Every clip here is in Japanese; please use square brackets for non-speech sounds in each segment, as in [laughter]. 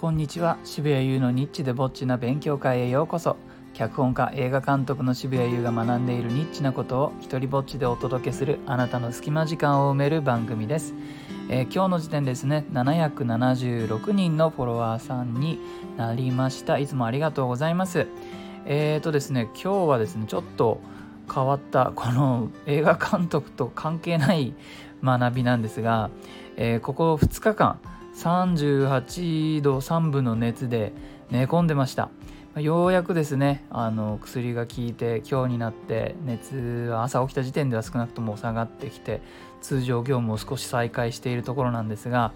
こんにちは。渋谷優のニッチでぼっちな勉強会へようこそ。脚本家映画監督の渋谷優が学んでいるニッチなことを一人ぼっちでお届けするあなたの隙間時間を埋める番組です、えー、今日の時点ですね。776人のフォロワーさんになりました。いつもありがとうございます。えーとですね今日はですねちょっと変わったこの映画監督と関係ない学びなんですが、えー、ここ2日間38度3分の熱で寝込んでました。ようやくですねあの薬が効いて今日になって熱は朝起きた時点では少なくとも下がってきて通常業務を少し再開しているところなんですが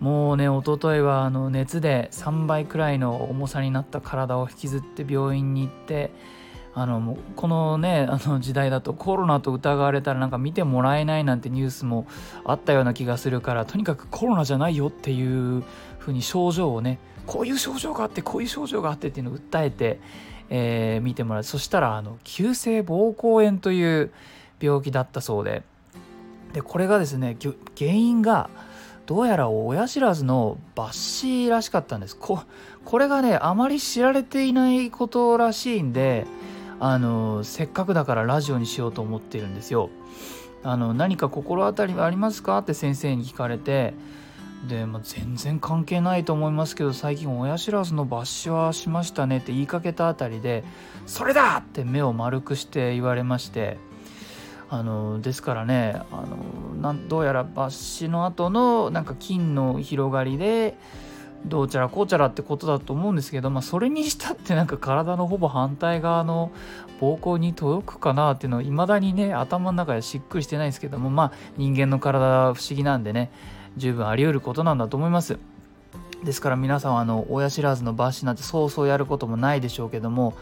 もうね一昨日はあの熱で3倍くらいの重さになった体を引きずって病院に行ってあのこのね [laughs] あの時代だとコロナと疑われたらなんか見てもらえないなんてニュースもあったような気がするからとにかくコロナじゃないよっていうふうに症状をねこういう症状があってこういう症状があってっていうのを訴えて、えー、見てもらう。そしたらあの急性膀胱炎という病気だったそうで。でこれがですね原因がどうやら親知らずの抜歯らしかったんです。これがねあまり知られていないことらしいんであのせっかくだからラジオにしようと思ってるんですよ。あの何か心当たりはありますか？って先生に聞かれてで、まあ、全然関係ないと思いますけど最近親知らずの抜歯はしましたねって言いかけたあたりで「それだ!」って目を丸くして言われましてあのですからねあのなんどうやら抜歯の後のなんか菌の広がりでどうちゃらこうちゃらってことだと思うんですけど、まあ、それにしたってなんか体のほぼ反対側の膀胱に届くかなっていうのはいまだにね頭の中でしっくりしてないですけどもまあ人間の体は不思議なんでね十分あり得ることなんだと思います。ですから皆さんはあの親知らずの抜歯なんてそうそうやることもないでしょうけども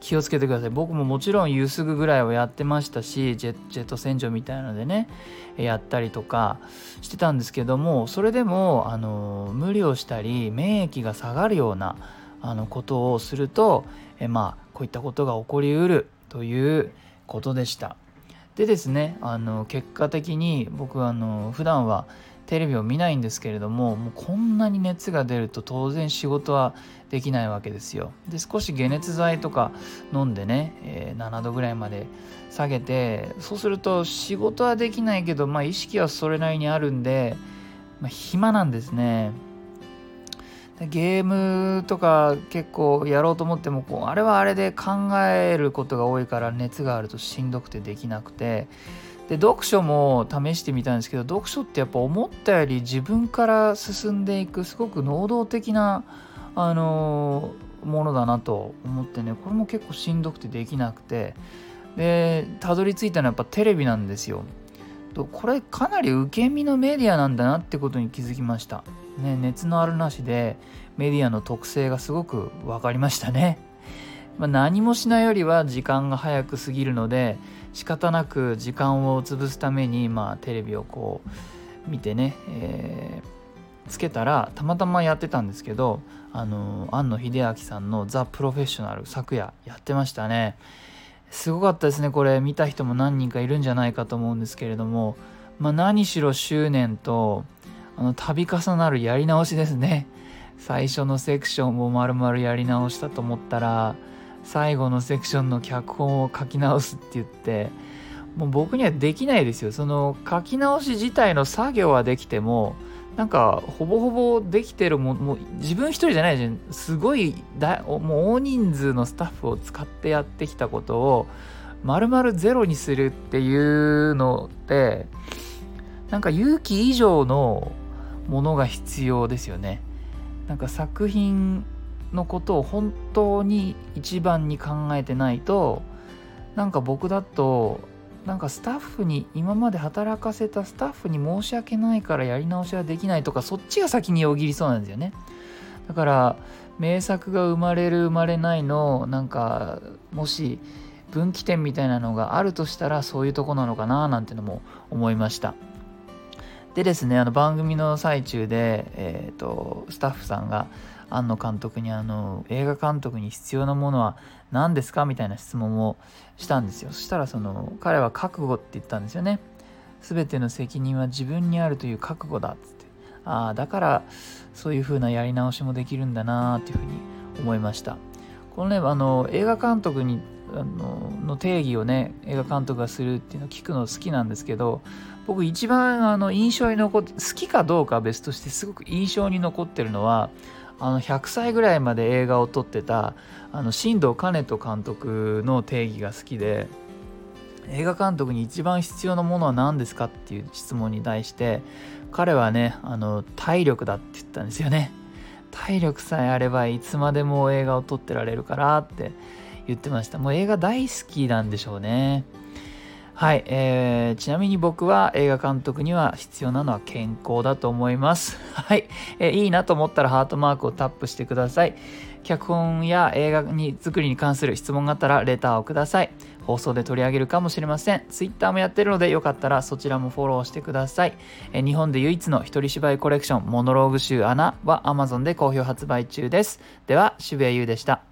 気をつけてください。僕ももちろんゆすぐぐらいはやってましたしジェット洗浄みたいなのでねやったりとかしてたんですけどもそれでもあの無理をしたり免疫が下がるようなあのことをするとえまあこういったことが起こりうるということでした。でですねあの結果的に僕あの普段はテレビを見ないんですけれどももうこんなに熱が出ると当然仕事はできないわけですよ。で少し解熱剤とか飲んでね、えー、7度ぐらいまで下げてそうすると仕事はできないけど、まあ、意識はそれなりにあるんで、まあ、暇なんですね。ゲームとか結構やろうと思ってもこうあれはあれで考えることが多いから熱があるとしんどくてできなくてで読書も試してみたんですけど読書ってやっぱ思ったより自分から進んでいくすごく能動的なあのものだなと思ってねこれも結構しんどくてできなくて。でたどり着いたのはやっぱテレビなんですよ。とこれかなり受け身のメディアなんだなってことに気づきました、ね、熱のあるなしでメディアの特性がすごく分かりましたね。まあ、何もしないよりは時間が早く過ぎるので仕方なく時間を潰すために、まあ、テレビをこう見てね、えー、つけたらたまたまやってたんですけどあの庵野秀明さんの「ザ・プロフェッショナル」昨夜やってましたね。すごかったですねこれ。見た人も何人かいるんじゃないかと思うんですけれども、まあ、何しろ執念とあの度重なるやり直しですね。最初のセクションを丸々やり直したと思ったら最後のセクションの脚本を書き直すって言ってもう僕にはできないですよ。その書き直し自体の作業はできてもなんかほぼほぼできてるももう自分一人じゃないじゃん。すごいだもう大人数のスタッフを使ってやってきたことを丸々ゼロにするっていうのってなんか勇気以上のものが必要ですよね。なんか作品のことを本当に一番に考えてないとなんか僕だとなんかスタッフに今まで働かせたスタッフに申し訳ないからやり直しはできないとかそっちが先によぎりそうなんですよね。だから名作が生まれる生まれないのなんかもし分岐点みたいなのがあるとしたらそういうとこなのかななんてのも思いました。でですねあの番組の最中で、えーとスタッフさんが庵野監督にあの映画監督に必要なものは何ですかみたいな質問をしたんですよ。そしたらその彼は覚悟って言ったんですよね。全ての責任は自分にあるという覚悟だっつって。ああだからそういう風なやり直しもできるんだなっていうふうに思いました。このねあの映画監督にあのの定義をね映画監督がするっていうのを聞くの好きなんですけど僕一番あの印象に残って好きかどうかは別としてすごく印象に残ってるのはあの100歳ぐらいまで映画を撮ってたあの新藤兼人監督の定義が好きで映画監督に一番必要なものは何ですかっていう質問に対して彼はねあの体力だって言ったんですよね。体力さえあればいつまでも映画を撮ってられるからって言ってました。もう映画大好きなんでしょうね。はい、えー、ちなみに僕は映画監督には必要なのは健康だと思います。[laughs] はい、えー、いいなと思ったらハートマークをタップしてください。脚本や映画に作りに関する質問があったらレターをください。放送で取り上げるかもしれません。Twitter もやってるのでよかったらそちらもフォローしてください。えー、日本で唯一の一人芝居コレクションモノローグ集アナは Amazon で好評発売中です。では渋谷優でした。